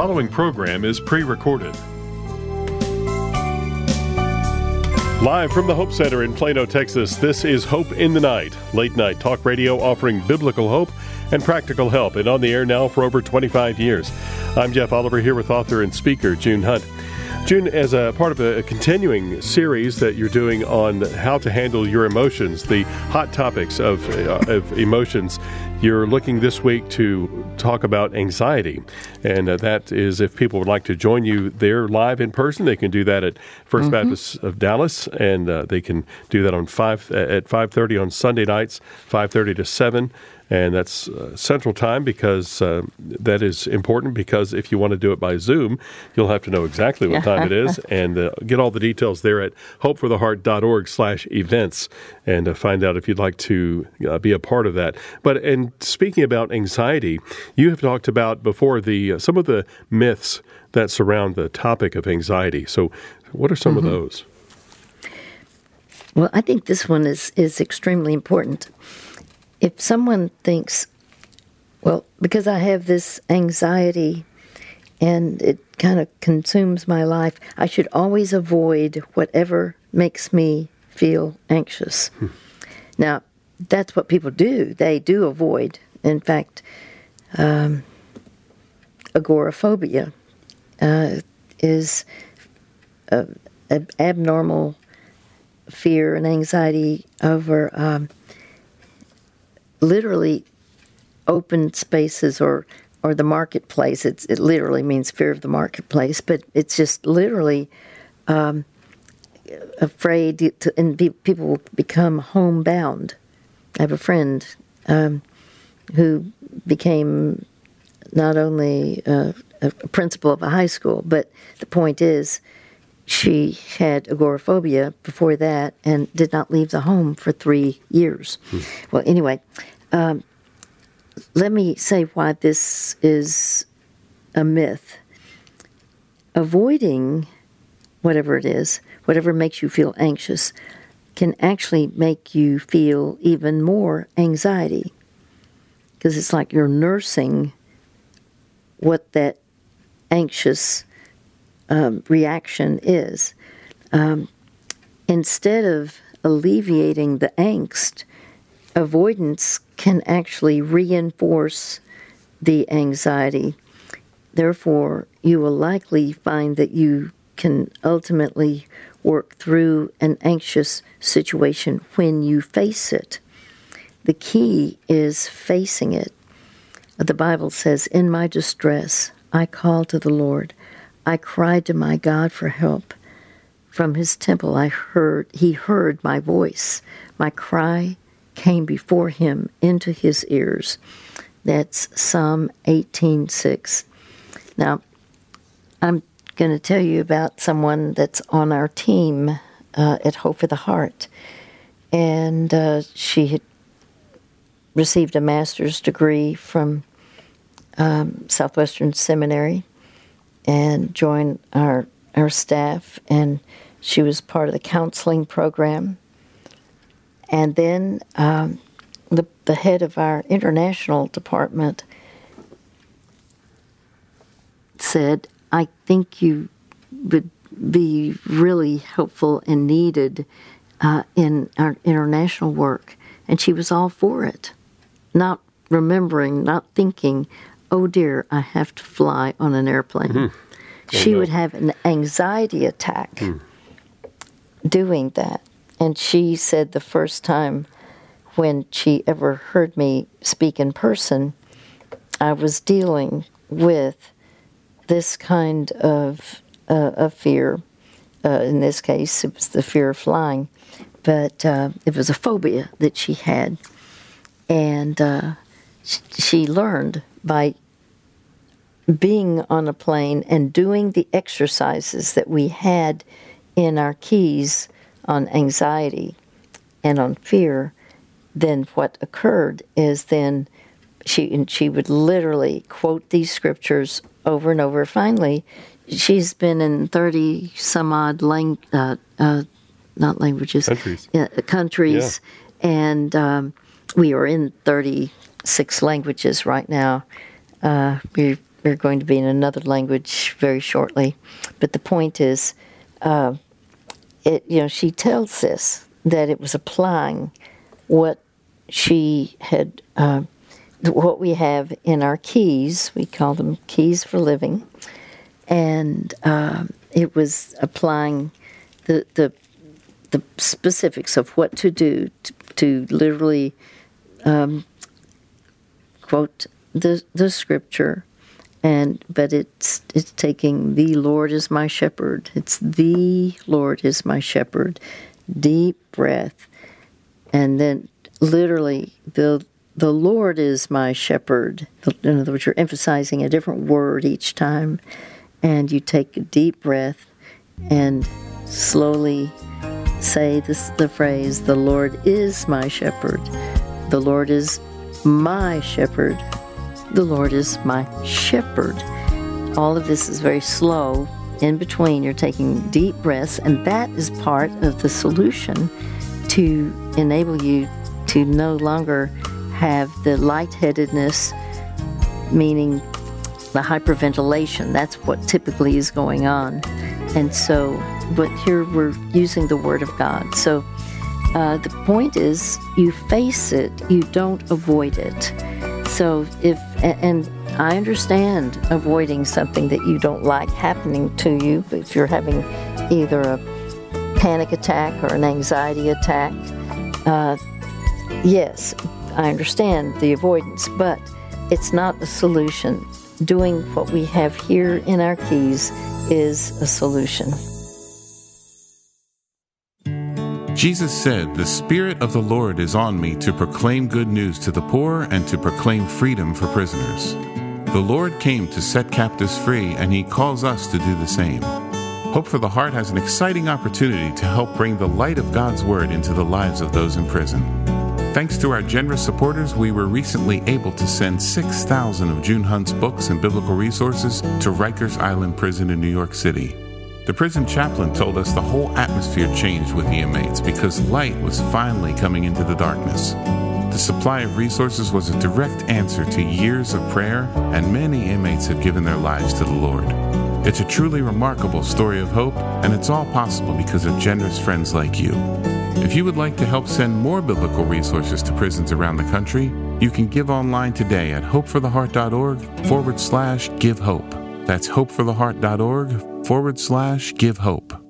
following program is pre recorded. Live from the Hope Center in Plano, Texas, this is Hope in the Night, late night talk radio offering biblical hope and practical help, and on the air now for over 25 years. I'm Jeff Oliver here with author and speaker June Hunt. June, as a part of a, continuing series that you're doing on how to handle your emotions, the hot topics of, uh, of emotions, you're looking this week to talk about anxiety. And uh, that is if people would like to join you there live in person, they can do that at 1st mm-hmm. Baptist of Dallas, and uh, they can do that on five at 5.30 on Sunday nights, 5.30 to 7 and that's uh, central time because uh, that is important because if you want to do it by zoom you'll have to know exactly what time it is and uh, get all the details there at hopefortheheart.org slash events and uh, find out if you'd like to uh, be a part of that. But and speaking about anxiety you have talked about before the uh, some of the myths that surround the topic of anxiety. So what are some mm-hmm. of those? Well, I think this one is, is extremely important if someone thinks, well, because I have this anxiety and it kind of consumes my life, I should always avoid whatever makes me feel anxious. Hmm. Now, that's what people do. They do avoid. In fact, um, agoraphobia uh, is an abnormal fear and anxiety over um, literally open spaces or or the marketplace. It's, it literally means fear of the marketplace, but it's just literally um, afraid to, and be, people will become homebound. I have a friend um, who became not only uh, a principal of a high school, but the point is she had agoraphobia before that and did not leave the home for three years. Hmm. Well, anyway, um, let me say why this is a myth. Avoiding whatever it is, whatever makes you feel anxious, can actually make you feel even more anxiety. Because it's like you're nursing what that anxious um, reaction is. Um, instead of alleviating the angst, avoidance can actually reinforce the anxiety. Therefore, you will likely find that you can ultimately work through an anxious situation when you face it. The key is facing it. The Bible says, In my distress, I call to the Lord. I cried to my God for help. From his temple I heard he heard my voice. My cry came before him into his ears. That's Psalm 18:6. Now, I'm going to tell you about someone that's on our team uh, at Hope for the Heart, and uh, she had received a master's degree from um, Southwestern Seminary and joined our our staff and she was part of the counseling program. And then um, the the head of our international department said I think you would be really helpful and needed uh, in our international work. And she was all for it not remembering not thinking oh dear, I have to fly on an airplane. Mm-hmm. Oh, she no. would have an anxiety attack mm. doing that. And she said the first time when she ever heard me speak in person, I was dealing with this kind of, uh, of fear. Uh, in this case, it was the fear of flying, but uh, it was a phobia that she had. And uh, she learned by being on a plane and doing the exercises that we had in our keys on anxiety and on fear, then what occurred is then she and she would literally quote these scriptures over and over. Finally, she's been in thirty some odd lang- uh, uh, not languages countries, uh, countries, yeah. and um, we are in thirty six languages right now. Uh, we we're going to be in another language very shortly. But the point is, uh, it, you know, she tells us that it was applying what she had, uh, what we have in our keys. We call them keys for living, and uh, it was applying the the the specifics of what to do to, to literally um, quote the the scripture and but it's it's taking the lord is my shepherd. It's the lord is my shepherd. Deep breath. And then literally the the lord is my shepherd. In other words you're emphasizing a different word each time. And you take a deep breath and slowly say this, the phrase the lord is my shepherd. The lord is my shepherd the Lord is my shepherd. All of this is very slow. In between, you're taking deep breaths, and that is part of the solution to enable you to no longer have the lightheadedness, meaning the hyperventilation. That's what typically is going on. And so, but here we're using the Word of God. So uh, the point is, you face it, you don't avoid it. So if and I understand avoiding something that you don't like happening to you if you're having either a panic attack or an anxiety attack. Uh, yes, I understand the avoidance, but it's not a solution. Doing what we have here in our keys is a solution. Jesus said, The Spirit of the Lord is on me to proclaim good news to the poor and to proclaim freedom for prisoners. The Lord came to set captives free, and He calls us to do the same. Hope for the Heart has an exciting opportunity to help bring the light of God's Word into the lives of those in prison. Thanks to our generous supporters, we were recently able to send 6,000 of June Hunt's books and biblical resources to Rikers Island Prison in New York City. The prison chaplain told us the whole atmosphere changed with the inmates because light was finally coming into the darkness. The supply of resources was a direct answer to years of prayer, and many inmates have given their lives to the Lord. It's a truly remarkable story of hope, and it's all possible because of generous friends like you. If you would like to help send more biblical resources to prisons around the country, you can give online today at hopefortheheart.org forward slash give hope. That's hopefortheheart.org forward slash give hope.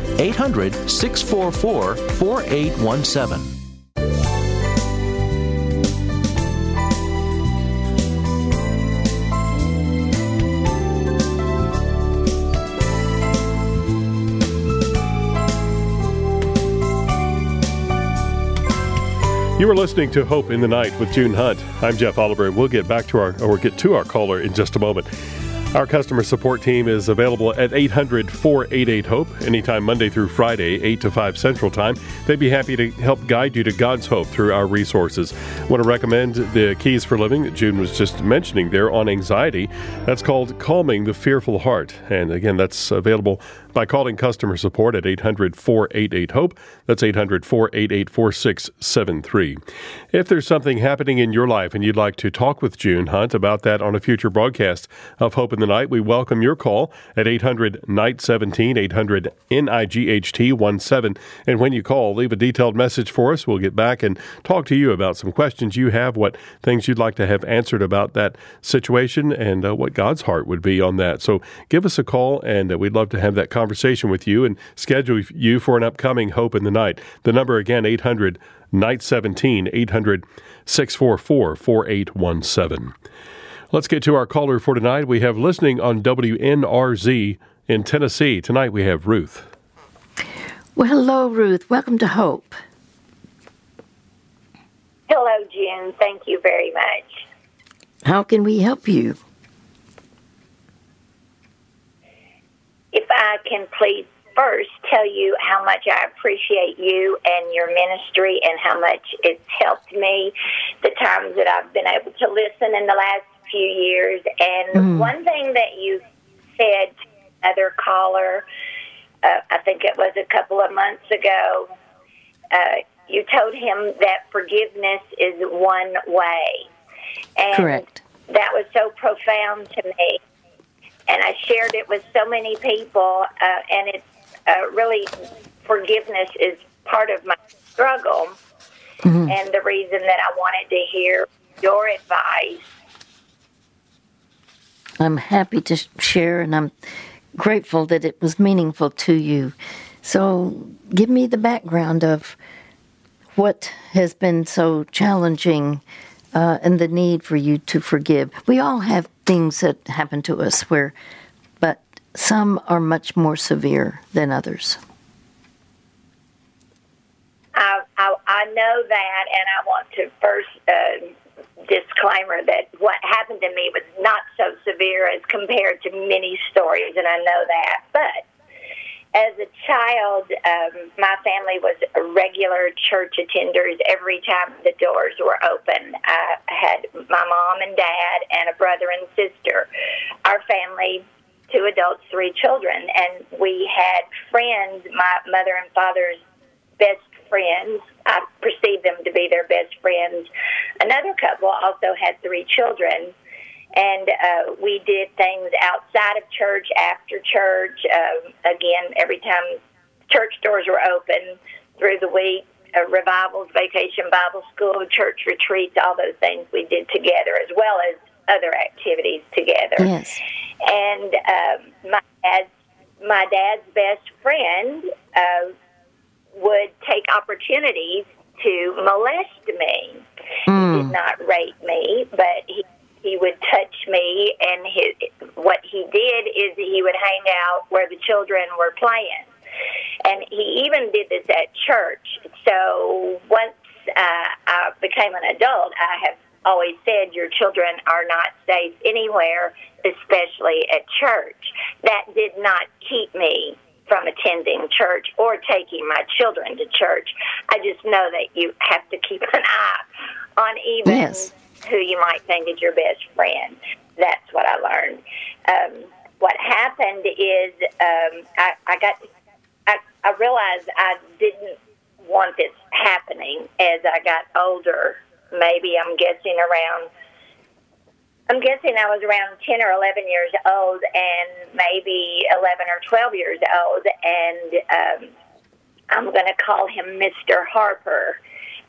800 644 4817. You are listening to Hope in the Night with June Hunt. I'm Jeff Oliver, and we'll get back to our, or get to our caller in just a moment. Our customer support team is available at 800 488 HOPE anytime Monday through Friday, 8 to 5 Central Time. They'd be happy to help guide you to God's hope through our resources. I want to recommend the Keys for Living that June was just mentioning there on anxiety. That's called Calming the Fearful Heart. And again, that's available by calling customer support at 800 488 HOPE. That's 800 488 4673. If there's something happening in your life and you'd like to talk with June Hunt about that on a future broadcast of Hope in the Night, we welcome your call at 800 Night 17, 800 NIGHT 17. And when you call, leave a detailed message for us. We'll get back and talk to you about some questions you have, what things you'd like to have answered about that situation, and uh, what God's heart would be on that. So give us a call, and uh, we'd love to have that conversation with you and schedule you for an upcoming Hope in the Night. The number again, 800 Night 17, 800 644 4817. Let's get to our caller for tonight. We have listening on WNRZ in Tennessee. Tonight we have Ruth. Well, hello, Ruth. Welcome to Hope. Hello, June. Thank you very much. How can we help you? If I can please first tell you how much I appreciate you and your ministry and how much it's helped me the times that I've been able to listen in the last few years. And mm. one thing that you said to another caller, uh, I think it was a couple of months ago, uh, you told him that forgiveness is one way. And Correct. That was so profound to me. And I shared it with so many people, uh, and it's uh, really forgiveness is part of my struggle, mm-hmm. and the reason that I wanted to hear your advice. I'm happy to share, and I'm grateful that it was meaningful to you. So, give me the background of what has been so challenging uh, and the need for you to forgive. We all have things that happen to us where, but some are much more severe than others. I, I, I know that, and I want to first uh, disclaimer that what happened to me was not so severe as compared to many stories, and I know that. But as a child, um, my family was regular church attenders every time the doors were open. I had my mom and dad and a brother and sister. Our family, two adults, three children, and we had friends, my mother and father's best friends. I perceived them to be their best friends. Another couple also had three children and uh, we did things outside of church, after church. Uh, again, every time church doors were open through the week, uh, revivals, vacation Bible school, church retreats, all those things we did together, as well as other activities together. Yes. And um, my dad's my dad's best friend uh, would take opportunities to molest me. Mm. He did hmm. not rape me, but he he would touch me, and his what he did is he would hang out where the children were playing, and he even did this at church. So once uh, I became an adult, I have always said your children are not safe anywhere, especially at church. That did not keep me from attending church or taking my children to church. I just know that you have to keep an eye on even yes who you might think is your best friend. That's what I learned. Um, what happened is um, I, I got I, I realized I didn't want this happening as I got older. Maybe I'm guessing around. I'm guessing I was around 10 or 11 years old, and maybe 11 or 12 years old, and um, I'm going to call him Mr. Harper.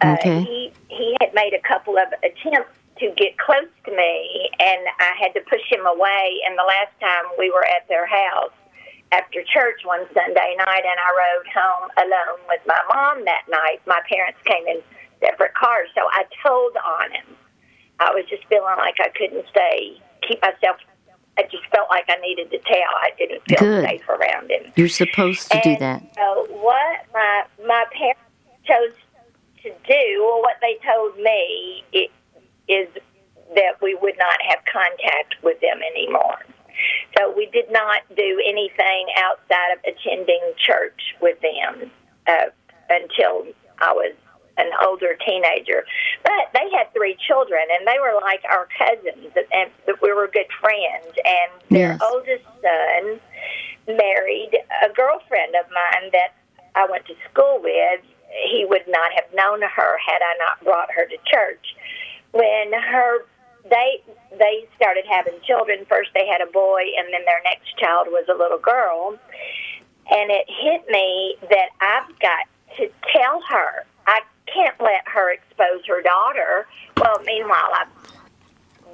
Uh, okay. He he had made a couple of attempts to get close to me, and I had to push him away. And the last time we were at their house after church one Sunday night, and I rode home alone with my mom that night. My parents came in separate cars, so I told on him. I was just feeling like I couldn't stay, keep myself. I just felt like I needed to tell. I didn't feel Good. safe around him. You're supposed to and do that. So what my my parents chose to do, or what they told me, it, is that we would not have contact with them anymore. So we did not do anything outside of attending church with them uh, until I was an older teenager. But they had three children, and they were like our cousins, and we were good friends. And their yes. oldest son married a girlfriend of mine that I went to school with. He would not have known her had I not brought her to church. When her they they started having children. First they had a boy, and then their next child was a little girl. And it hit me that I've got to tell her I can't let her expose her daughter. Well, meanwhile, I've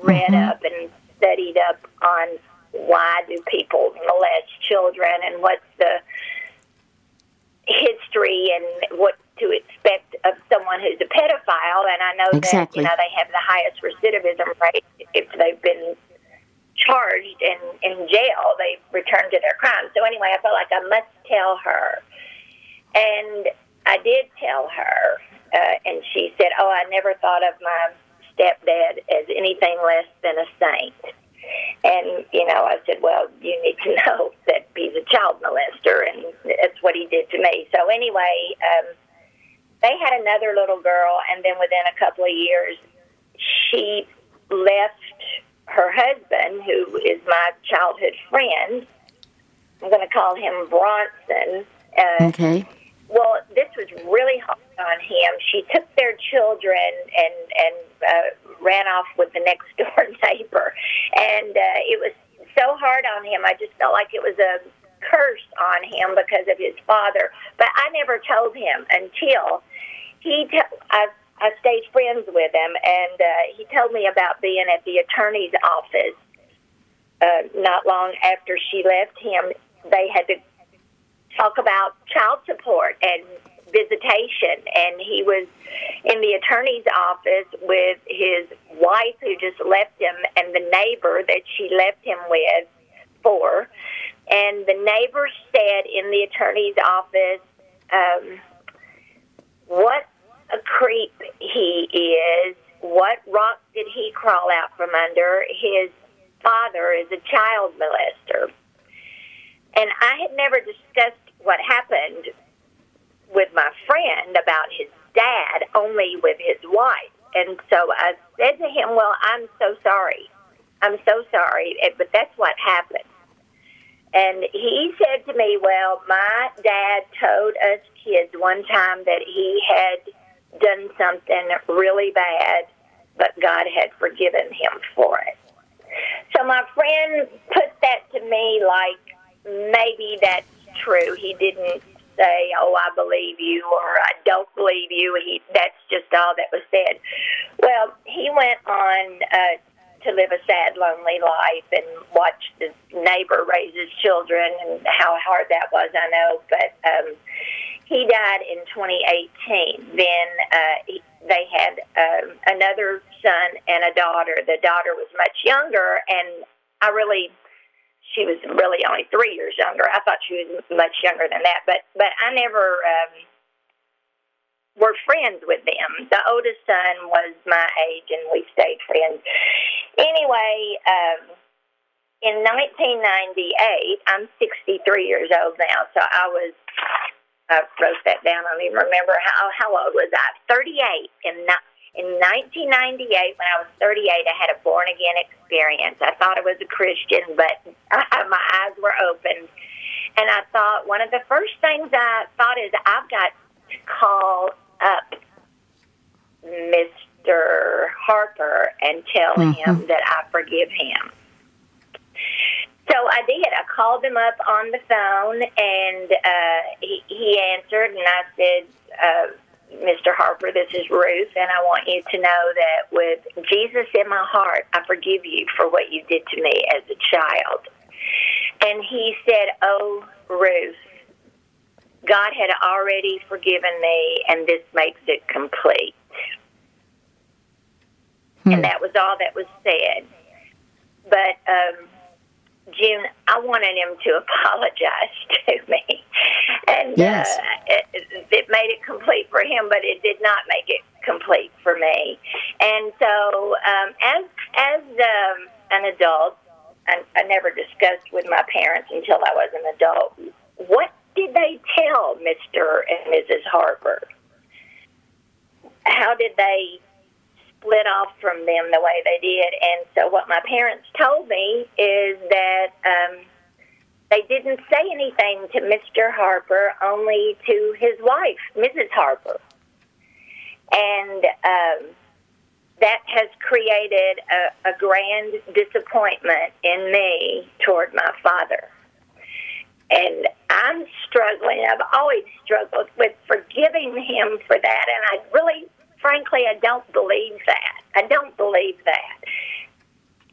read mm-hmm. up and studied up on why do people molest children and what's the history and what to expect of someone who's a pedophile. And I know exactly. that you know they have the highest recidivism rate if they've been charged and in jail. They return to their crimes. So anyway, I felt like I must tell her, and I did tell her, uh, and she said, "Oh, I never thought of my stepdad as anything less than a saint." And, you know, I said, well, you need to know that he's a child molester, and that's what he did to me. So, anyway, um, they had another little girl, and then within a couple of years, she left her husband, who is my childhood friend. I'm going to call him Bronson. Uh, okay. Well, this was really hard on him. She took their children and and uh, ran off with the next door neighbor, and uh, it was so hard on him. I just felt like it was a curse on him because of his father. But I never told him until he. I I stayed friends with him, and uh, he told me about being at the attorney's office. Uh, not long after she left him, they had to talk about child support and visitation, and he was in the attorney's office with his wife who just left him and the neighbor that she left him with for. And the neighbor said in the attorney's office, um, What a creep he is. What rock did he crawl out from under? His father is a child molester. And I had never discussed what happened with my friend about his dad, only with his wife. And so I said to him, Well, I'm so sorry. I'm so sorry, but that's what happened. And he said to me, Well, my dad told us kids one time that he had done something really bad, but God had forgiven him for it. So my friend put that to me like maybe that's true. He didn't say, "Oh, I believe you," or "I don't believe you." He that's just all that was said. Well, he went on uh, to live a sad, lonely life and watched his neighbor raise his children, and how hard that was. I know, but um, he died in 2018. Then uh, he, they had um, another son and a daughter. The daughter was much younger, and I really she was really only three years younger. I thought she was much younger than that, but but I never um, were friends with them. The oldest son was my age, and we stayed friends. Anyway, um, in 1998, I'm 63 years old now, so I was. I wrote that down. I don't even remember how how old was I. 38 in in 1998, when I was 38, I had a born again experience. I thought I was a Christian, but my eyes were open. And I thought one of the first things I thought is I've got to call up Mr. Harper and tell mm-hmm. him that I forgive him. So I did. I called him up on the phone, and uh, he, he answered, and I said, uh, Mr. Harper, this is Ruth, and I want you to know that with Jesus in my heart, I forgive you for what you did to me as a child. And he said, Oh, Ruth, God had already forgiven me, and this makes it complete. Hmm. And that was all that was said. But um, June, I wanted him to apologize to me, and yes. uh, it, it made it complete for him, but it did not make it complete for me. And so, um, as as um, an adult, I, I never discussed with my parents until I was an adult. What did they tell Mister and Mrs. Harper? How did they split off from them the way they did. And so, what my parents told me is that um, they didn't say anything to Mr. Harper, only to his wife, Mrs. Harper. And um, that has created a, a grand disappointment in me toward my father. And I'm struggling. I've always struggled with forgiving him for that. And I really, frankly, I don't believe that. I don't believe that.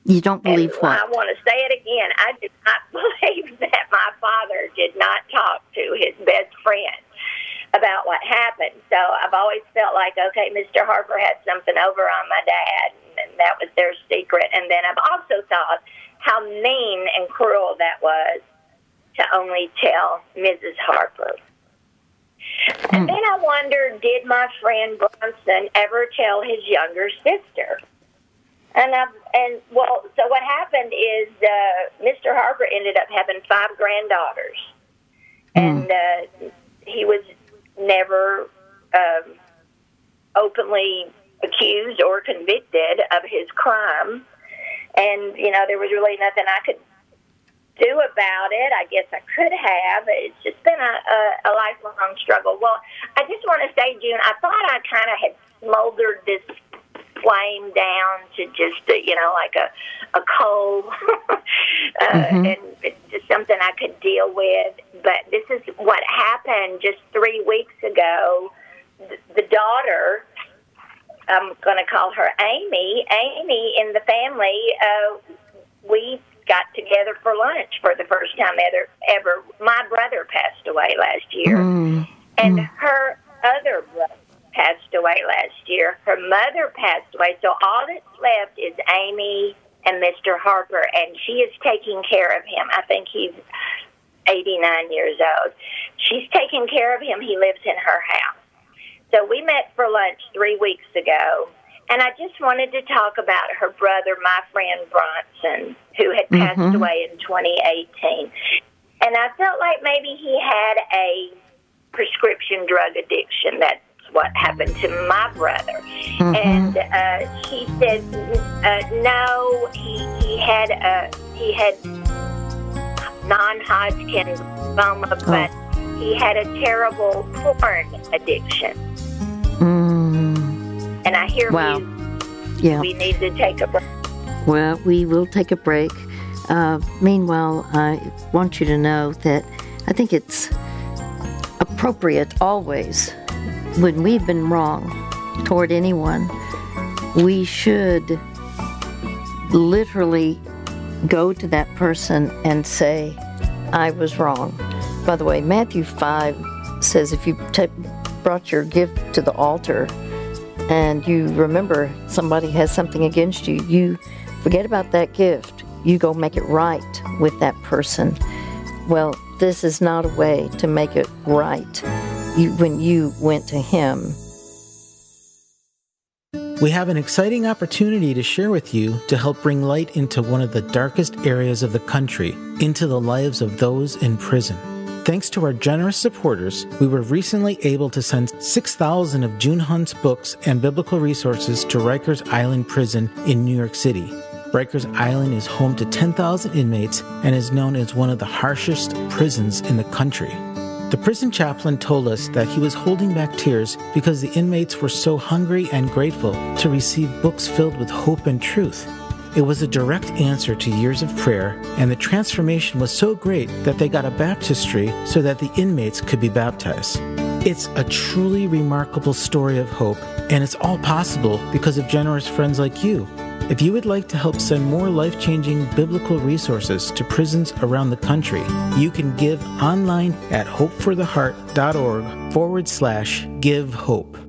You don't believe and what? I want to say it again. I do not believe that my father did not talk to his best friend about what happened. So I've always felt like, okay, Mr. Harper had something over on my dad, and that was their secret. And then I've also thought how mean and cruel that was to only tell Mrs. Harper. And then I wondered, did my friend Bronson ever tell his younger sister? And I and well, so what happened is uh, Mr. Harper ended up having five granddaughters, and uh, he was never um, openly accused or convicted of his crime. And you know, there was really nothing I could do about it. I guess I could have. It's just been a, a, a lifelong struggle. Well, I just want to say, June, I thought I kind of had smoldered this flame down to just uh, you know like a a coal, uh, mm-hmm. and just something I could deal with. But this is what happened just three weeks ago. The, the daughter, I'm going to call her Amy. Amy in the family, uh, we got together for lunch for the first time ever. Ever, my brother passed away last year, mm. and mm. her other brother passed away last year. Her mother passed away, so all that's left is Amy and Mr. Harper, and she is taking care of him. I think he's 89 years old. She's taking care of him. He lives in her house. So we met for lunch three weeks ago, and I just wanted to talk about her brother, my friend Bronson, who had passed mm-hmm. away in 2018. And I felt like maybe he had a prescription drug addiction. That's what happened to my brother. Mm-hmm. And uh, he said, uh, no, he, he had a, he had non-Hodgkin lymphoma, oh. but he had a terrible porn addiction. Mm. And I hear wow. we, yeah. we need to take a break. Well, we will take a break. Uh, meanwhile, I want you to know that I think it's appropriate always when we've been wrong toward anyone, we should literally go to that person and say, I was wrong. By the way, Matthew 5 says if you t- brought your gift to the altar and you remember somebody has something against you, you forget about that gift. You go make it right with that person. Well, this is not a way to make it right you, when you went to him. We have an exciting opportunity to share with you to help bring light into one of the darkest areas of the country, into the lives of those in prison. Thanks to our generous supporters, we were recently able to send 6,000 of June Hunt's books and biblical resources to Rikers Island Prison in New York City. Rikers Island is home to 10,000 inmates and is known as one of the harshest prisons in the country. The prison chaplain told us that he was holding back tears because the inmates were so hungry and grateful to receive books filled with hope and truth. It was a direct answer to years of prayer, and the transformation was so great that they got a baptistry so that the inmates could be baptized. It's a truly remarkable story of hope, and it's all possible because of generous friends like you if you would like to help send more life changing biblical resources to prisons around the country, you can give online at hopefortheheart.org forward slash give hope.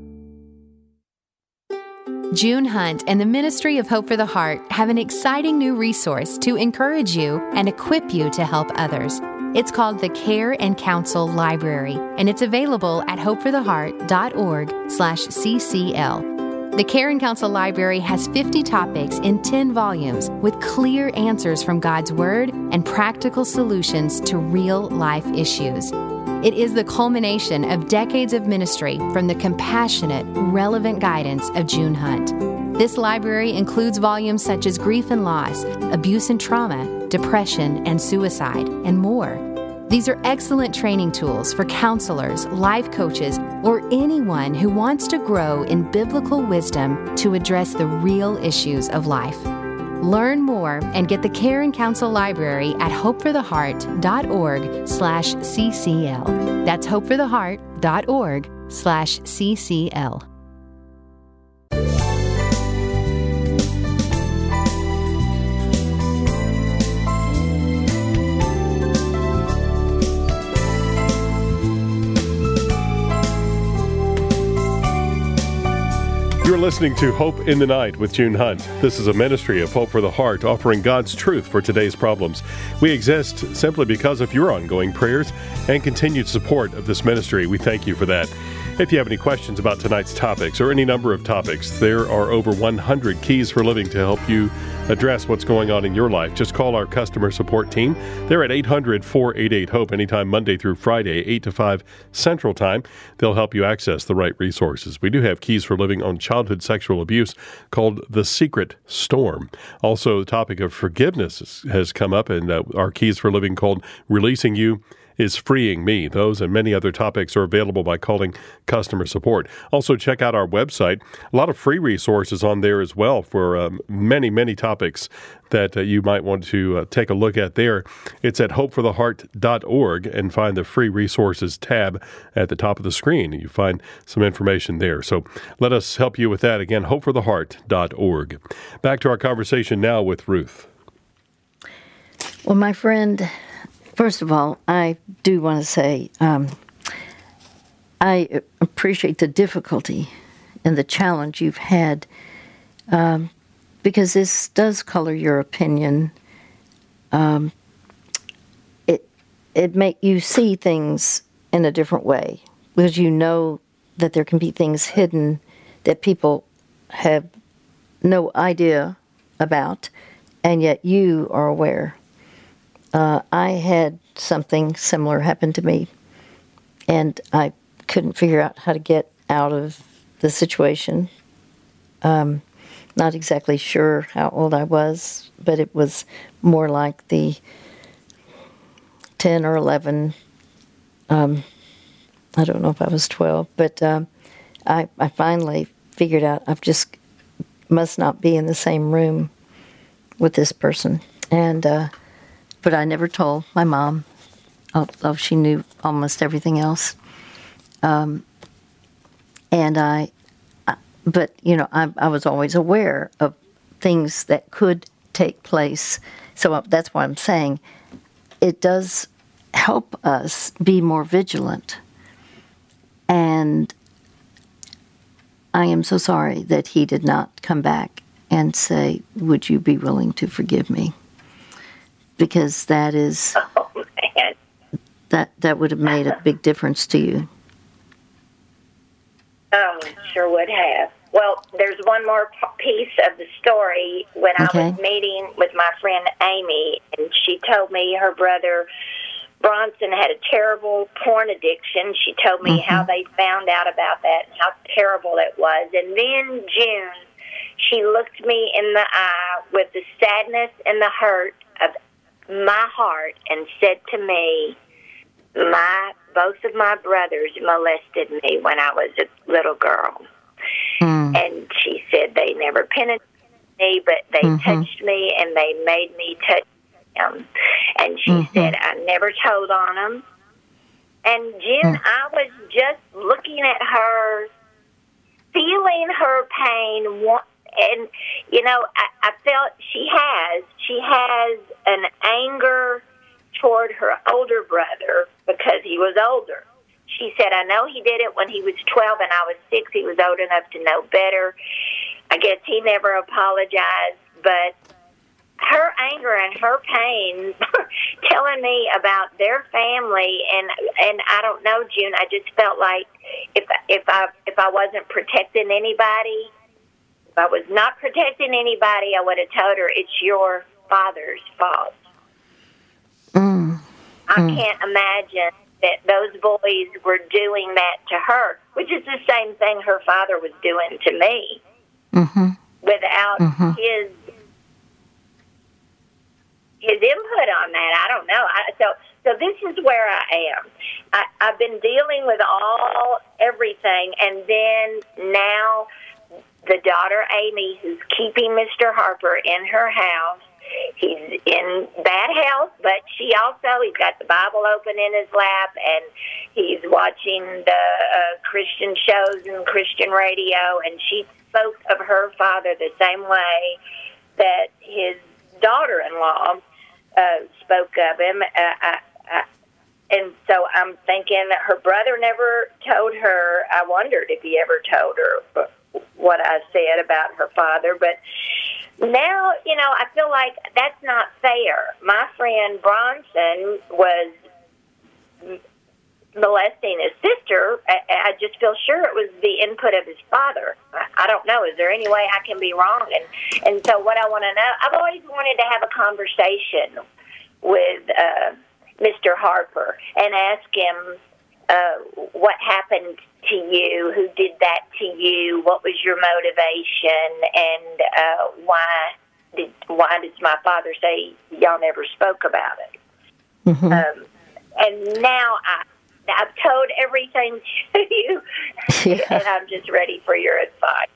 June Hunt and the Ministry of Hope for the Heart have an exciting new resource to encourage you and equip you to help others. It's called the Care and Counsel Library, and it's available at hopefortheheart.org slash ccl. The Care and Counsel Library has 50 topics in 10 volumes with clear answers from God's Word and practical solutions to real life issues. It is the culmination of decades of ministry from the compassionate, relevant guidance of June Hunt. This library includes volumes such as Grief and Loss, Abuse and Trauma, depression, and suicide, and more. These are excellent training tools for counselors, life coaches, or anyone who wants to grow in biblical wisdom to address the real issues of life. Learn more and get the Care and Counsel Library at hopefortheheart.org slash ccl. That's hopefortheheart.org slash ccl. You're listening to Hope in the Night with June Hunt. This is a ministry of Hope for the Heart, offering God's truth for today's problems. We exist simply because of your ongoing prayers and continued support of this ministry. We thank you for that. If you have any questions about tonight's topics or any number of topics, there are over 100 keys for living to help you address what's going on in your life. Just call our customer support team. They're at 800 488 HOPE anytime Monday through Friday, 8 to 5 Central Time. They'll help you access the right resources. We do have keys for living on childhood sexual abuse called The Secret Storm. Also, the topic of forgiveness has come up, and uh, our keys for living called Releasing You is freeing me. Those and many other topics are available by calling customer support. Also, check out our website. A lot of free resources on there as well for um, many, many topics that uh, you might want to uh, take a look at there. It's at hopefortheheart.org and find the free resources tab at the top of the screen. You find some information there. So let us help you with that. Again, hopefortheheart.org. Back to our conversation now with Ruth. Well, my friend, First of all, I do want to say um, I appreciate the difficulty and the challenge you've had um, because this does color your opinion. Um, it it make you see things in a different way because you know that there can be things hidden that people have no idea about, and yet you are aware. Uh, I had something similar happen to me, and I couldn't figure out how to get out of the situation. Um, not exactly sure how old I was, but it was more like the 10 or 11. Um, I don't know if I was 12, but um, I, I finally figured out I've just must not be in the same room with this person. And uh, but I never told my mom, although she knew almost everything else. Um, and I, but you know, I, I was always aware of things that could take place. So uh, that's why I'm saying it does help us be more vigilant. And I am so sorry that he did not come back and say, Would you be willing to forgive me? Because that is oh, man. that that would have made a big difference to you. Um, sure would have. Well, there's one more piece of the story when okay. I was meeting with my friend Amy, and she told me her brother Bronson had a terrible porn addiction. She told me mm-hmm. how they found out about that and how terrible it was. And then June, she looked me in the eye with the sadness and the hurt my heart and said to me, "My both of my brothers molested me when I was a little girl." Mm. And she said they never penetrated me, but they mm-hmm. touched me and they made me touch them. And she mm-hmm. said I never told on them. And Jen, mm. I was just looking at her, feeling her pain, and you know, I, I felt she has she has an anger toward her older brother because he was older. She said, "I know he did it when he was 12 and I was 6. He was old enough to know better. I guess he never apologized, but her anger and her pain telling me about their family and and I don't know June I just felt like if if I if I wasn't protecting anybody if I was not protecting anybody, I would have told her it's your father's fault. Mm. I mm. can't imagine that those boys were doing that to her, which is the same thing her father was doing to me. Mm-hmm. Without mm-hmm. his his input on that. I don't know. I, so so this is where I am. I, I've been dealing with all everything, and then now the daughter Amy, who's keeping Mr. Harper in her house. He's in bad health, but she also he's got the Bible open in his lap, and he's watching the uh, Christian shows and Christian radio, and she spoke of her father the same way that his daughter-in-law uh, spoke of him. Uh, I, I, and so I'm thinking that her brother never told her. I wondered if he ever told her what I said about her father, but now, you know, I feel like that's not fair. My friend Bronson was molesting his sister, I, I just feel sure it was the input of his father. I, I don't know. Is there any way I can be wrong? And and so what I want to know, I've always wanted to have a conversation with uh, Mr. Harper and ask him uh, what happened to you, who did that to you, what was your motivation, and uh, why did why does my father say y'all never spoke about it? Mm-hmm. Um, and now I I've told everything to you, yeah. and I'm just ready for your advice.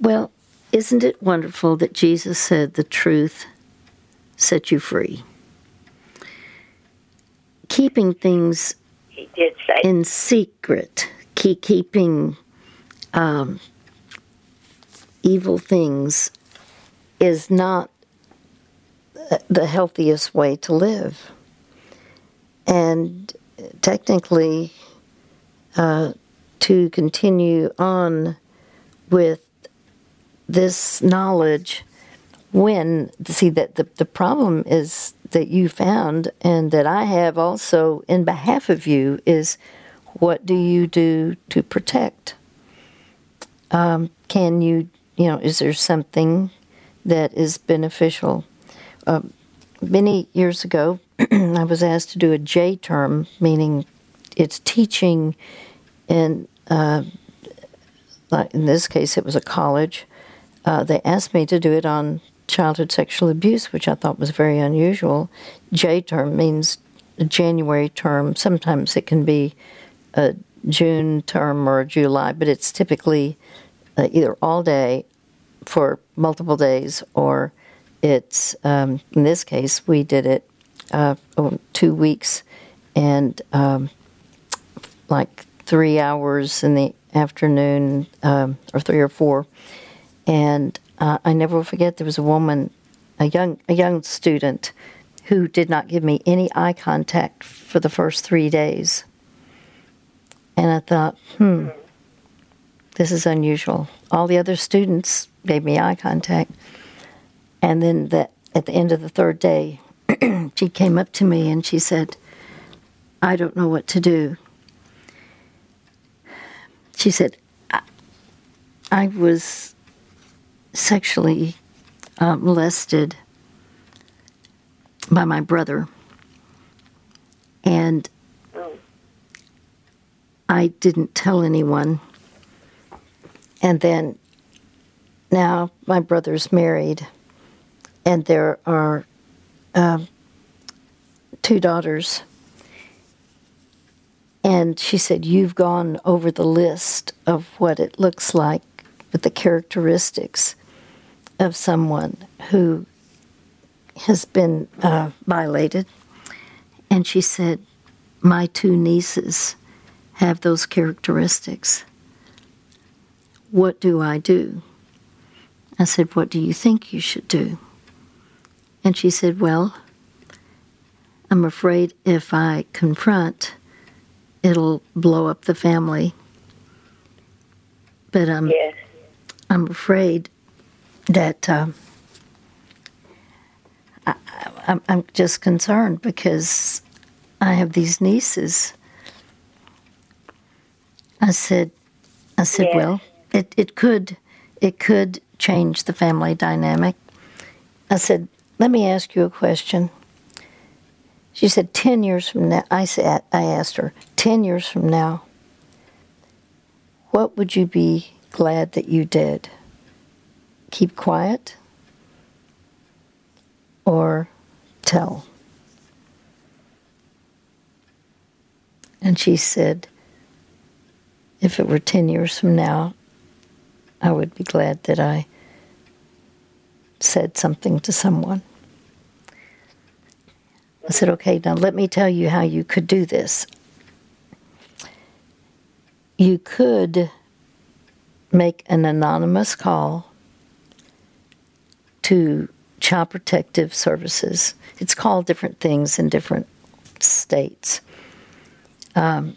Well, isn't it wonderful that Jesus said the truth set you free? Keeping things in secret, keep, keeping um, evil things is not the healthiest way to live. And technically, uh, to continue on with this knowledge when see that the, the problem is that you found and that i have also in behalf of you is what do you do to protect um, can you you know is there something that is beneficial uh, many years ago I was asked to do a J term, meaning it's teaching in, uh, in this case, it was a college. Uh, they asked me to do it on childhood sexual abuse, which I thought was very unusual. J term means January term. Sometimes it can be a June term or July, but it's typically uh, either all day for multiple days or it's, um, in this case, we did it uh, oh, two weeks and um, like three hours in the afternoon um, or three or four. And uh, I never will forget there was a woman, a young a young student, who did not give me any eye contact for the first three days. And I thought, hmm, this is unusual. All the other students gave me eye contact. And then that at the end of the third day, she came up to me and she said, I don't know what to do. She said, I, I was sexually uh, molested by my brother. And I didn't tell anyone. And then now my brother's married, and there are um, two daughters. And she said, You've gone over the list of what it looks like with the characteristics of someone who has been uh, violated. And she said, My two nieces have those characteristics. What do I do? I said, What do you think you should do? And she said, Well, I'm afraid if I confront, it'll blow up the family. But um, yes. I'm afraid that um, I, I'm, I'm just concerned because I have these nieces. I said, I said, yes. well, it, it could it could change the family dynamic. I said, let me ask you a question. She said, 10 years from now, I, said, I asked her, 10 years from now, what would you be glad that you did? Keep quiet? or tell? And she said, if it were 10 years from now, I would be glad that I said something to someone. I said, okay, now let me tell you how you could do this. You could make an anonymous call to Child Protective Services. It's called different things in different states. Um,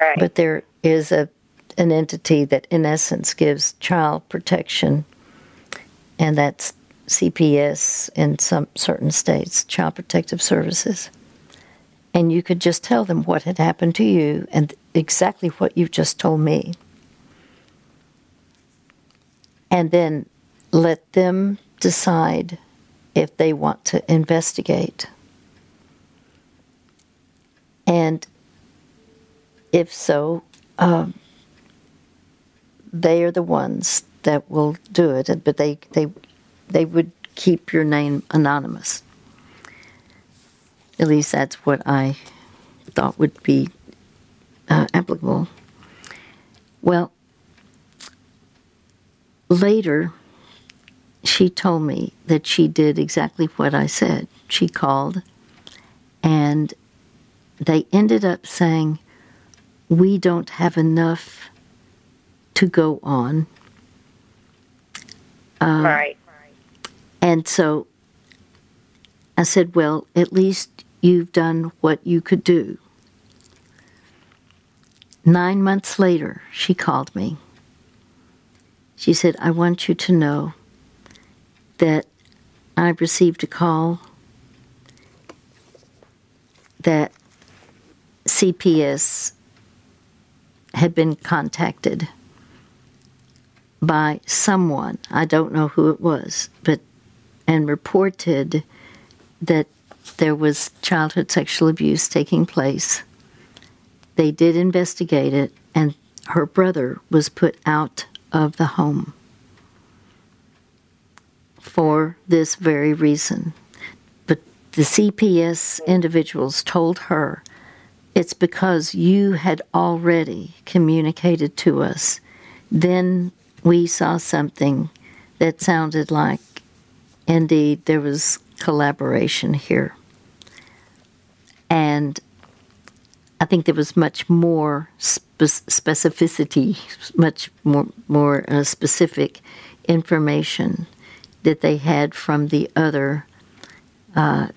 right. But there is a an entity that, in essence, gives child protection, and that's CPS in some certain states, Child Protective Services. And you could just tell them what had happened to you and exactly what you've just told me. And then let them decide if they want to investigate. And if so, um, they are the ones that will do it, but they, they, they would keep your name anonymous. At least that's what I thought would be uh, applicable. Well, later, she told me that she did exactly what I said. She called, and they ended up saying, We don't have enough to go on. Uh, right. And so I said, Well, at least you've done what you could do. Nine months later, she called me. She said, I want you to know that I received a call that CPS had been contacted by someone, I don't know who it was, but and reported that there was childhood sexual abuse taking place. They did investigate it, and her brother was put out of the home for this very reason. But the CPS individuals told her it's because you had already communicated to us. Then we saw something that sounded like indeed there was collaboration here. And I think there was much more spe- specificity, much more, more uh, specific information that they had from the other uh,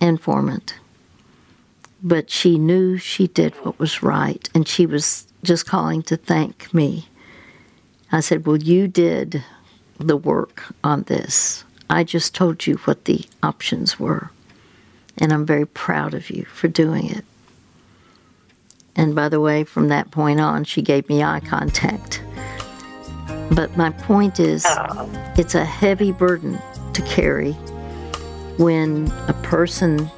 informant. But she knew she did what was right, and she was just calling to thank me I said, Well, you did the work on this. I just told you what the options were. And I'm very proud of you for doing it. And by the way, from that point on, she gave me eye contact. But my point is, oh. it's a heavy burden to carry when a person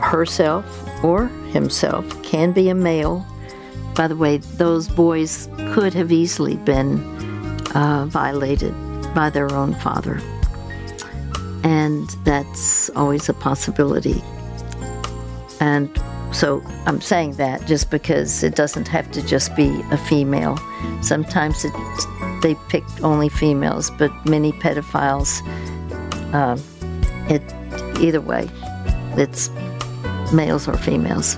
herself or himself can be a male by the way, those boys could have easily been uh, violated by their own father. And that's always a possibility. And so I'm saying that just because it doesn't have to just be a female. Sometimes it, they pick only females, but many pedophiles, uh, it either way, it's males or females.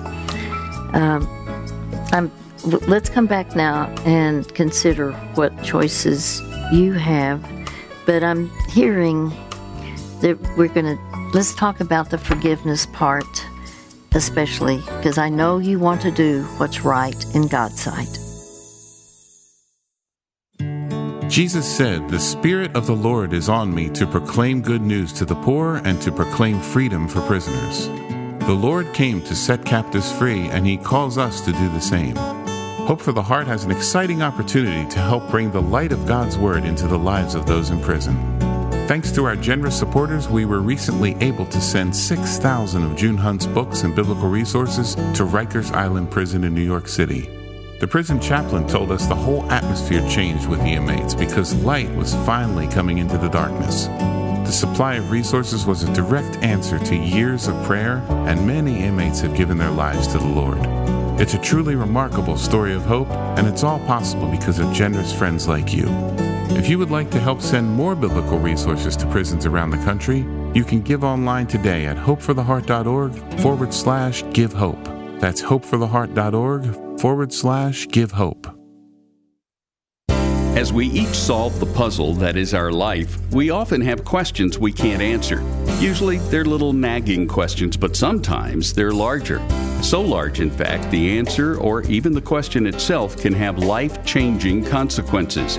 Um, I'm let's come back now and consider what choices you have. But I'm hearing that we're going to let's talk about the forgiveness part, especially because I know you want to do what's right in God's sight. Jesus said, The Spirit of the Lord is on me to proclaim good news to the poor and to proclaim freedom for prisoners. The Lord came to set captives free, and He calls us to do the same. Hope for the Heart has an exciting opportunity to help bring the light of God's Word into the lives of those in prison. Thanks to our generous supporters, we were recently able to send 6,000 of June Hunt's books and biblical resources to Rikers Island Prison in New York City. The prison chaplain told us the whole atmosphere changed with the inmates because light was finally coming into the darkness. The supply of resources was a direct answer to years of prayer, and many inmates have given their lives to the Lord. It's a truly remarkable story of hope, and it's all possible because of generous friends like you. If you would like to help send more biblical resources to prisons around the country, you can give online today at hopefortheheart.org forward slash give hope. That's hopefortheheart.org forward slash give hope. As we each solve the puzzle that is our life, we often have questions we can't answer. Usually they're little nagging questions, but sometimes they're larger. So large, in fact, the answer or even the question itself can have life changing consequences.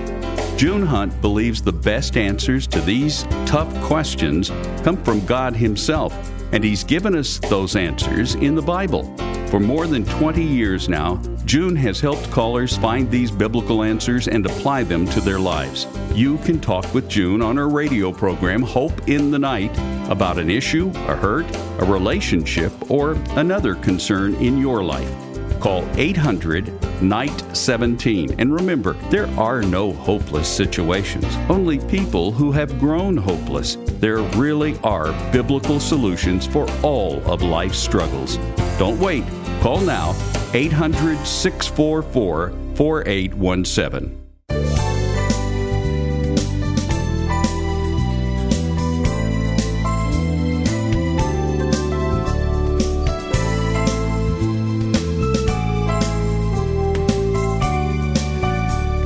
June Hunt believes the best answers to these tough questions come from God Himself, and He's given us those answers in the Bible. For more than 20 years now, June has helped callers find these biblical answers and apply them to their lives. You can talk with June on her radio program, Hope in the Night, about an issue, a hurt, a relationship, or another concern in your life. Call 800 Night 17. And remember, there are no hopeless situations, only people who have grown hopeless. There really are biblical solutions for all of life's struggles. Don't wait. Call now 800 644 4817.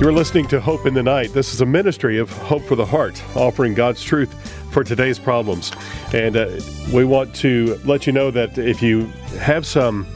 You're listening to Hope in the Night. This is a ministry of Hope for the Heart, offering God's truth for today's problems. And uh, we want to let you know that if you have some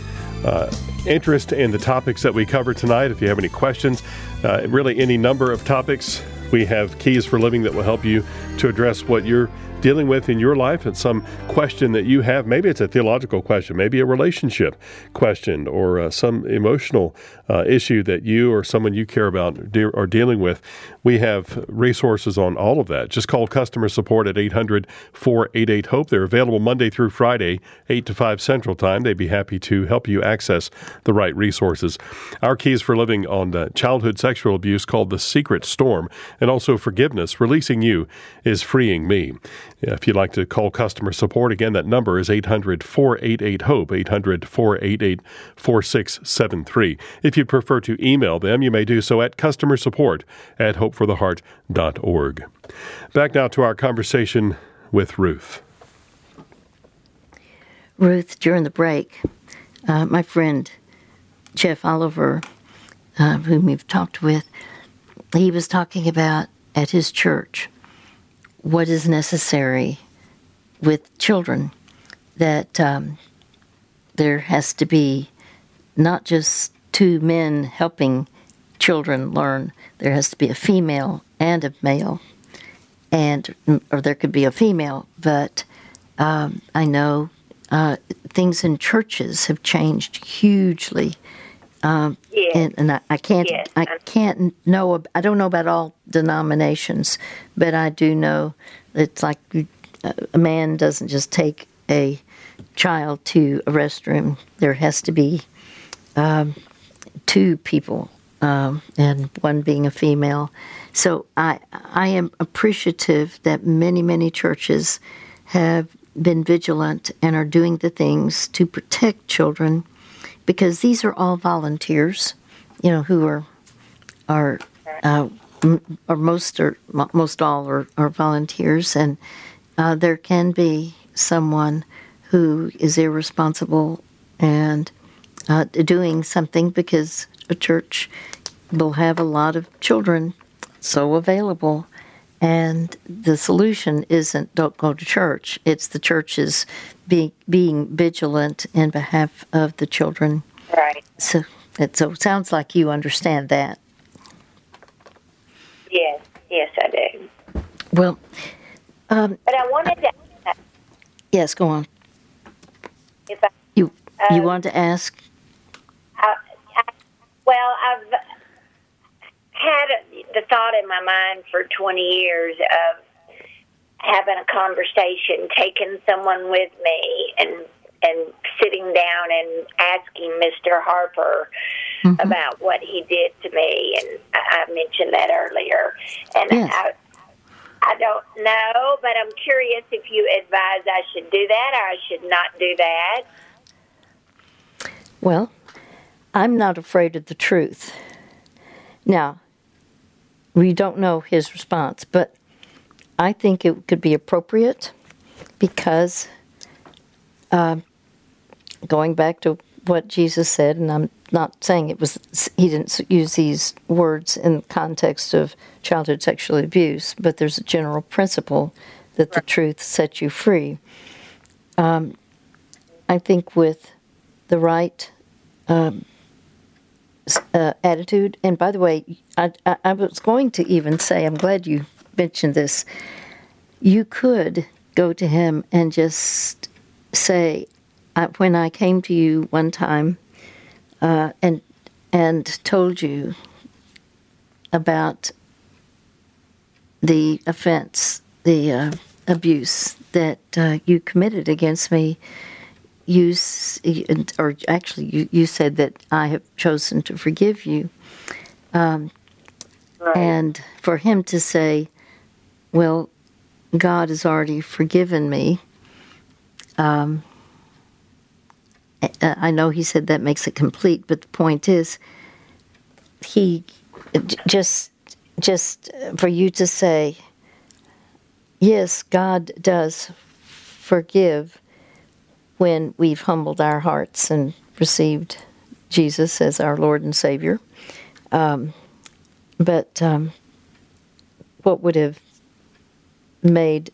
uh, interest in the topics that we cover tonight, if you have any questions, uh, really any number of topics, we have keys for living that will help you to address what you're dealing with in your life and some question that you have. Maybe it's a theological question, maybe a relationship question, or uh, some emotional uh, issue that you or someone you care about de- are dealing with. We have resources on all of that. Just call customer support at 800 488 HOPE. They're available Monday through Friday, 8 to 5 Central Time. They'd be happy to help you access the right resources. Our keys for living on childhood sexual abuse called The Secret Storm, and also forgiveness. Releasing you is freeing me. If you'd like to call customer support, again, that number is 800 488 HOPE, 800 488 4673. If you'd prefer to email them, you may do so at customer support at hopefortheheart.org. Back now to our conversation with Ruth. Ruth, during the break, uh, my friend Jeff Oliver, uh, whom we've talked with, he was talking about at his church what is necessary with children. That um, there has to be not just two men helping children learn, there has to be a female and a male, and or there could be a female. But um, I know uh, things in churches have changed hugely. Um, Yes. and, and I, I can't Yes. I can't know I don't know about all denominations, but I do know it's like a man doesn't just take a child to a restroom. There has to be um, two people, um, and one being a female. So I I am appreciative that many many churches have been vigilant and are doing the things to protect children because these are all volunteers, you know, who are are uh, m- or most are mo- most all are, are volunteers, and uh, there can be someone who is irresponsible and uh, doing something because a church will have a lot of children so available. And the solution isn't don't go to church. It's the churches be, being vigilant in behalf of the children. Right. So it so it sounds like you understand that. Yes. Yes, I do. Well, um, But I wanted to yes, go on. if I, You you Um, wanted to ask? I well, I've had the thought in my mind for 20 years of having a conversation, taking someone with me, and and sitting down and asking Mr. Harper mm-hmm. about what he did to me, and I, I mentioned that earlier, and Yes. I I don't know, but I'm curious if you advise I should do that or I should not do that. Well, I'm not afraid of the truth. Now, we don't know his response, but I think it could be appropriate because uh, going back to what Jesus said, and I'm not saying it was, he didn't use these words in the context of childhood sexual abuse, but there's a general principle that the truth sets you free. Um, I think with the right um, uh, attitude, and by the way, I, I, I was going to even say, I'm glad you mentioned this. You could go to him and just say, when I came to you one time uh, and and told you about the offense, the uh, abuse that uh, you committed against me, you or actually you, you said that I have chosen to forgive you, um, right. and for him to say, "Well, God has already forgiven me." Um, I know he said that makes it complete, but the point is, he just just for you to say, yes, God does forgive when we've humbled our hearts and received Jesus as our Lord and Savior. Um, but um, what would have made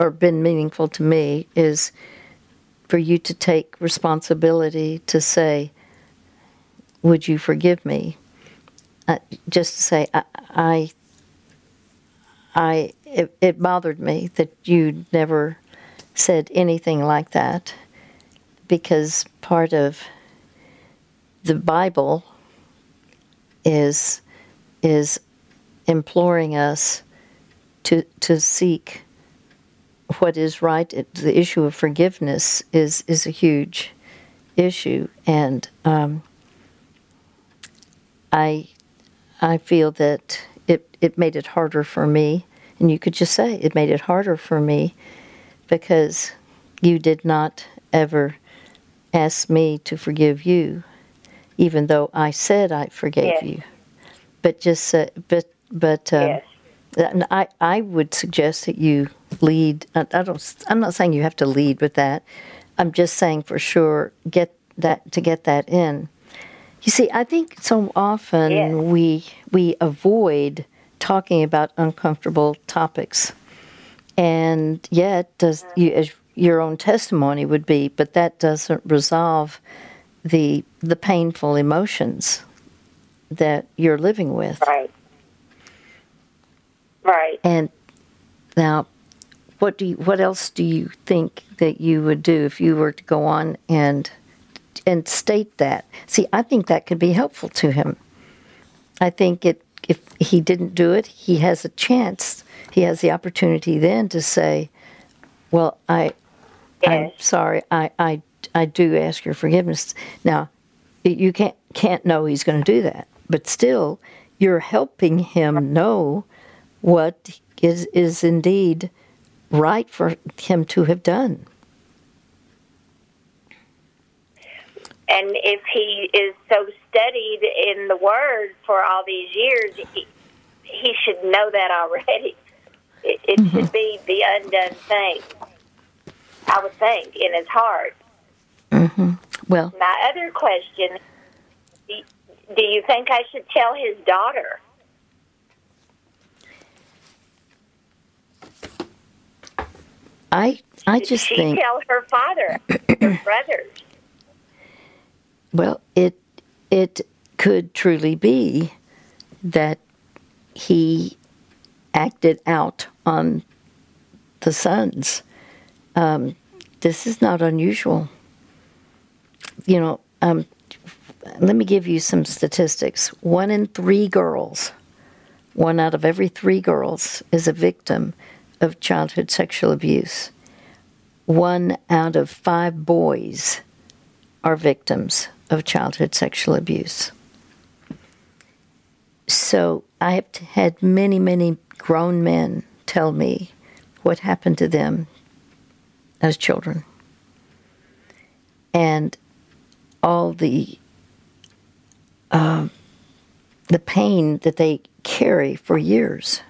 or been meaningful to me is for you to take responsibility to say, Would you forgive me? Uh, just to say, I, I, I it, it bothered me that you never said anything like that because part of the Bible is is imploring us to to seek what is right. The issue of forgiveness is is a huge issue, and um, I I feel that it it made it harder for me, and you could just say it made it harder for me because you did not ever ask me to forgive you, even though I said I forgave yes. you. But just said, but but um, yes. I I would suggest that you lead. I, don't. I'm not saying you have to lead with that. I'm just saying for sure get that to get that in. You see, I think so often yeah. we we avoid talking about uncomfortable topics, and yet does you, as your own testimony would be, but that doesn't resolve the the painful emotions that you're living with. Right. Right. And now what do you, what else do you think that you would do if you were to go on and and state that? See, I think that could be helpful to him. I think it if he didn't do it, he has a chance. He has the opportunity then to say, "Well, I yes. I'm sorry. I I I do ask your forgiveness." Now, you can't can't know he's going to do that, but still you're helping him know what is is indeed right for him to have done. And if he is so studied in the Word for all these years, he, he should know that already. It, it mm-hmm. should be the undone thing, I would think, in his heart. Mm-hmm. Well, my other question do you think I should tell his daughter? I I just she think tell her father, her brothers. Well, it it could truly be that he acted out on the sons. Um, this is not unusual. You know, um, let me give you some statistics. One in three girls, one out of every three girls, is a victim of childhood sexual abuse. One out of five boys are victims of childhood sexual abuse. So I have had many, many grown men tell me what happened to them as children and all the uh, the pain that they carry for years.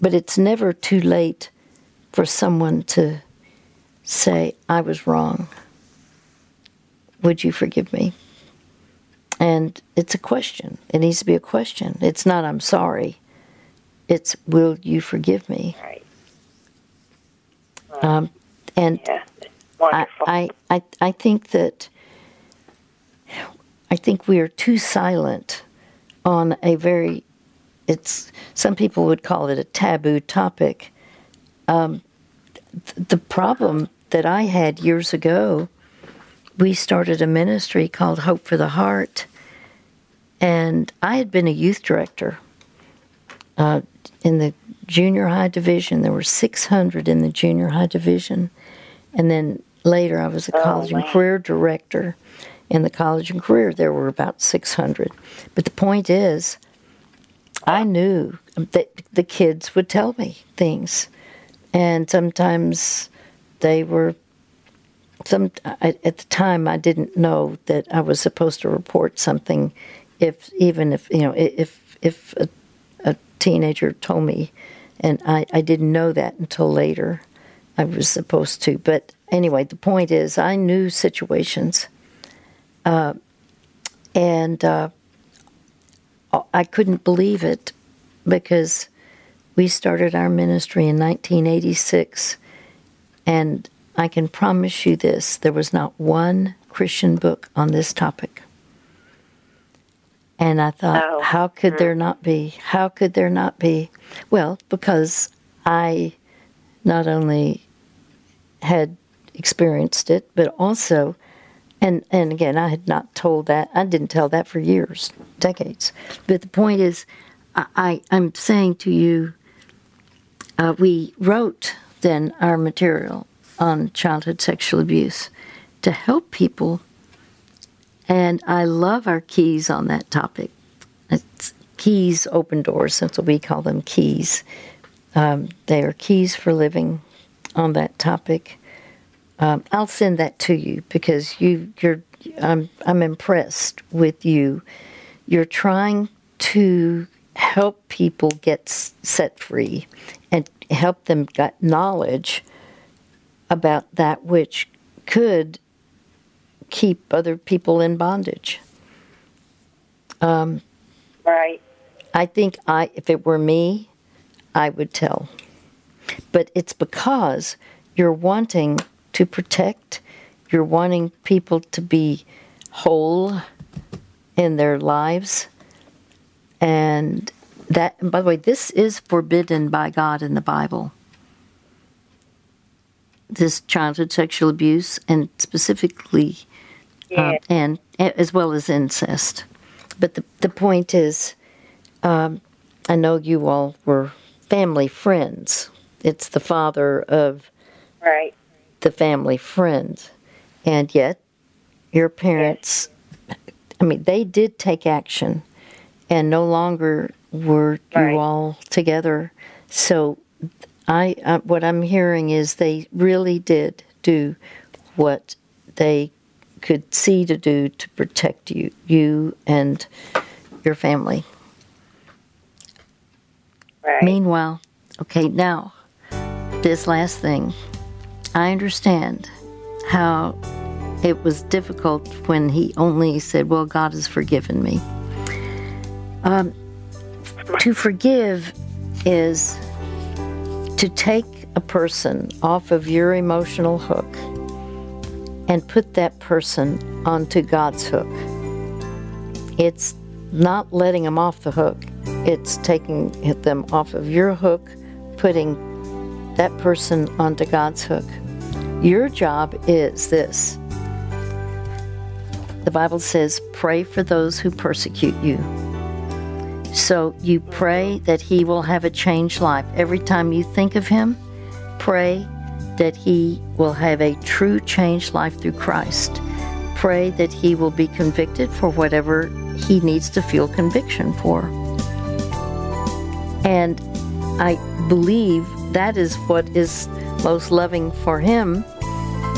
But it's never too late for someone to say, I was wrong. Would you forgive me? And it's a question. It needs to be a question. It's not, I'm sorry. It's, will you forgive me? Right. Um, and Yeah. I, I, I, I think that I think we are too silent on a very it's some people would call it a taboo topic. Um, th- the problem that I had years ago, we started a ministry called Hope for the Heart, and I had been a youth director uh, in the junior high division. There were 600 in the junior high division, and then later I was a oh, college and career director. In the college and career, there were about 600. But the point is, I knew that the kids would tell me things, and sometimes they were. Some at the time, I didn't know that I was supposed to report something, if even if you know if if a teenager told me, and I, I didn't know that until later. I was supposed to, but anyway, the point is, I knew situations, uh, and. Uh, I couldn't believe it because we started our ministry in 1986, and I can promise you this there was not one Christian book on this topic. And I thought, Oh. how could there not be? How could there not be? Well, because I not only had experienced it, but also and and again i had not told that i didn't tell that for years decades but the point is i, I i'm saying to you uh, we wrote then our material on childhood sexual abuse to help people and i love our keys on that topic. It's keys open doors. That's what we call them keys. Um, they are keys for living on that topic. Um, I'll send that to you because you you're I'm I'm impressed with you. You're trying to help people get set free and help them get knowledge about that which could keep other people in bondage. Um, right. I think I if it were me, I would tell. But it's because you're wanting to protect, you're wanting people to be whole in their lives. And that and by the way, this is forbidden by God in the Bible. This childhood sexual abuse and specifically Yeah. um, and as well as incest. But the the point is, um, I know you all were family friends. It's the father of right. the family friend, and yet your parents. I mean, they did take action, and no longer were Right. you all together. So, I uh, what I'm hearing is they really did do what they could see to do to protect you, you and your family. Right. Meanwhile, okay, now this last thing, I understand how it was difficult when he only said, "Well, God has forgiven me." Um, to forgive is to take a person off of your emotional hook and put that person onto God's hook. It's not letting them off the hook, it's taking them off of your hook, putting that person onto God's hook. Your job is this the Bible says, pray for those who persecute you. So you pray that he will have a changed life. Every time you think of him, pray that he will have a true changed life through Christ. Pray that he will be convicted for whatever he needs to feel conviction for. And I believe that is what is most loving for him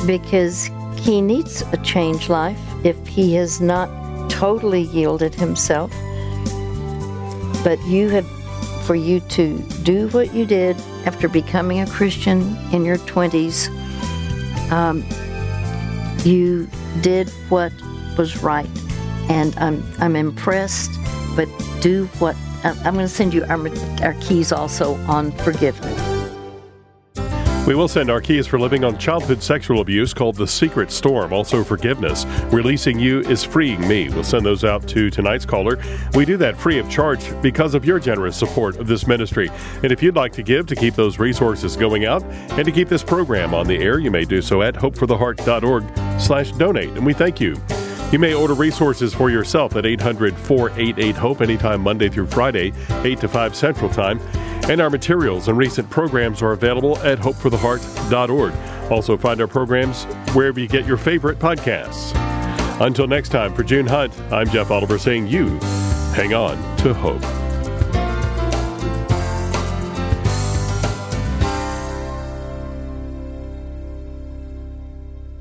because he needs a changed life if he has not totally yielded himself. But you have, for you to do what you did after becoming a Christian in your 20s, um, you did what was right. And I'm, I'm impressed, but do what I'm going to send you our, our keys also on forgiveness. We will send our keys for living on childhood sexual abuse called The Secret Storm, also forgiveness. Releasing you is freeing me. We'll send those out to tonight's caller. We do that free of charge because of your generous support of this ministry. And if you'd like to give to keep those resources going out and to keep this program on the air, you may do so at hopefortheheart.org slash donate. And we thank you. You may order resources for yourself at 800 488 HOPE anytime Monday through Friday, 8 to 5 Central Time. And our materials and recent programs are available at hopefortheheart.org. Also, find our programs wherever you get your favorite podcasts. Until next time, for June Hunt, I'm Jeff Oliver saying you hang on to hope.